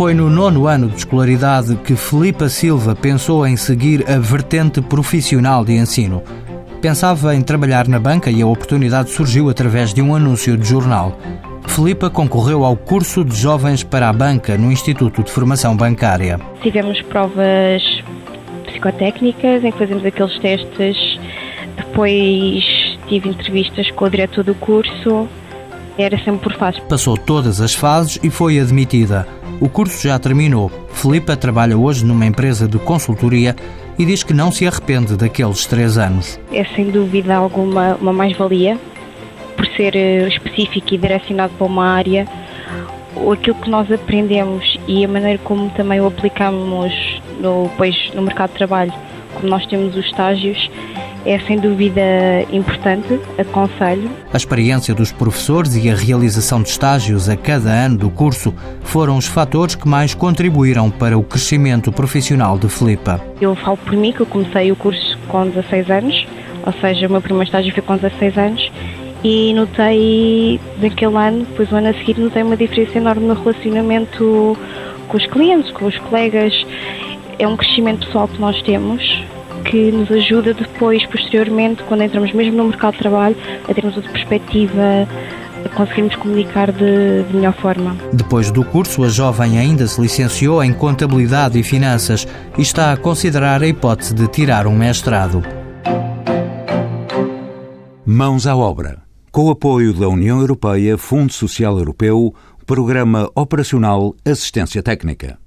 Foi no nono ano de escolaridade que Filipa Silva pensou em seguir a vertente profissional de ensino. Pensava em trabalhar na banca e a oportunidade surgiu através de um anúncio de jornal. Filipa concorreu ao curso de jovens para a banca no Instituto de Formação Bancária. Tivemos provas psicotécnicas em que fazemos aqueles testes. Depois tive entrevistas com o diretor do curso. Era sempre por fases. Passou todas as fases e foi admitida. O curso já terminou. Filipa trabalha hoje numa empresa de consultoria e diz que não se arrepende daqueles três anos. É sem dúvida alguma uma mais-valia por ser eh, específico e direcionado para uma área. Aquilo que nós aprendemos e a maneira como também o aplicamos no, pois, no mercado de trabalho, como nós temos os estágios, é sem dúvida importante, aconselho. A experiência dos professores e a realização de estágios a cada ano do curso foram os fatores que mais contribuíram para o crescimento profissional de Filipa. Eu falo por mim que eu comecei o curso com 16 anos, ou seja, o meu primeiro estágio foi com 16 anos e notei naquele ano, depois o ano a seguir, notei uma diferença enorme no relacionamento com os clientes, com os colegas. É um crescimento pessoal que nós temos que nos ajuda depois, posteriormente, quando entramos mesmo no mercado de trabalho, a termos outra perspectiva a conseguirmos comunicar de, de, melhor forma. Depois do curso, a jovem ainda se licenciou em Contabilidade e Finanças e está a considerar a hipótese de tirar um mestrado. Mãos à obra. Com o apoio da União Europeia, Fundo Social Europeu, Programa Operacional Assistência Técnica.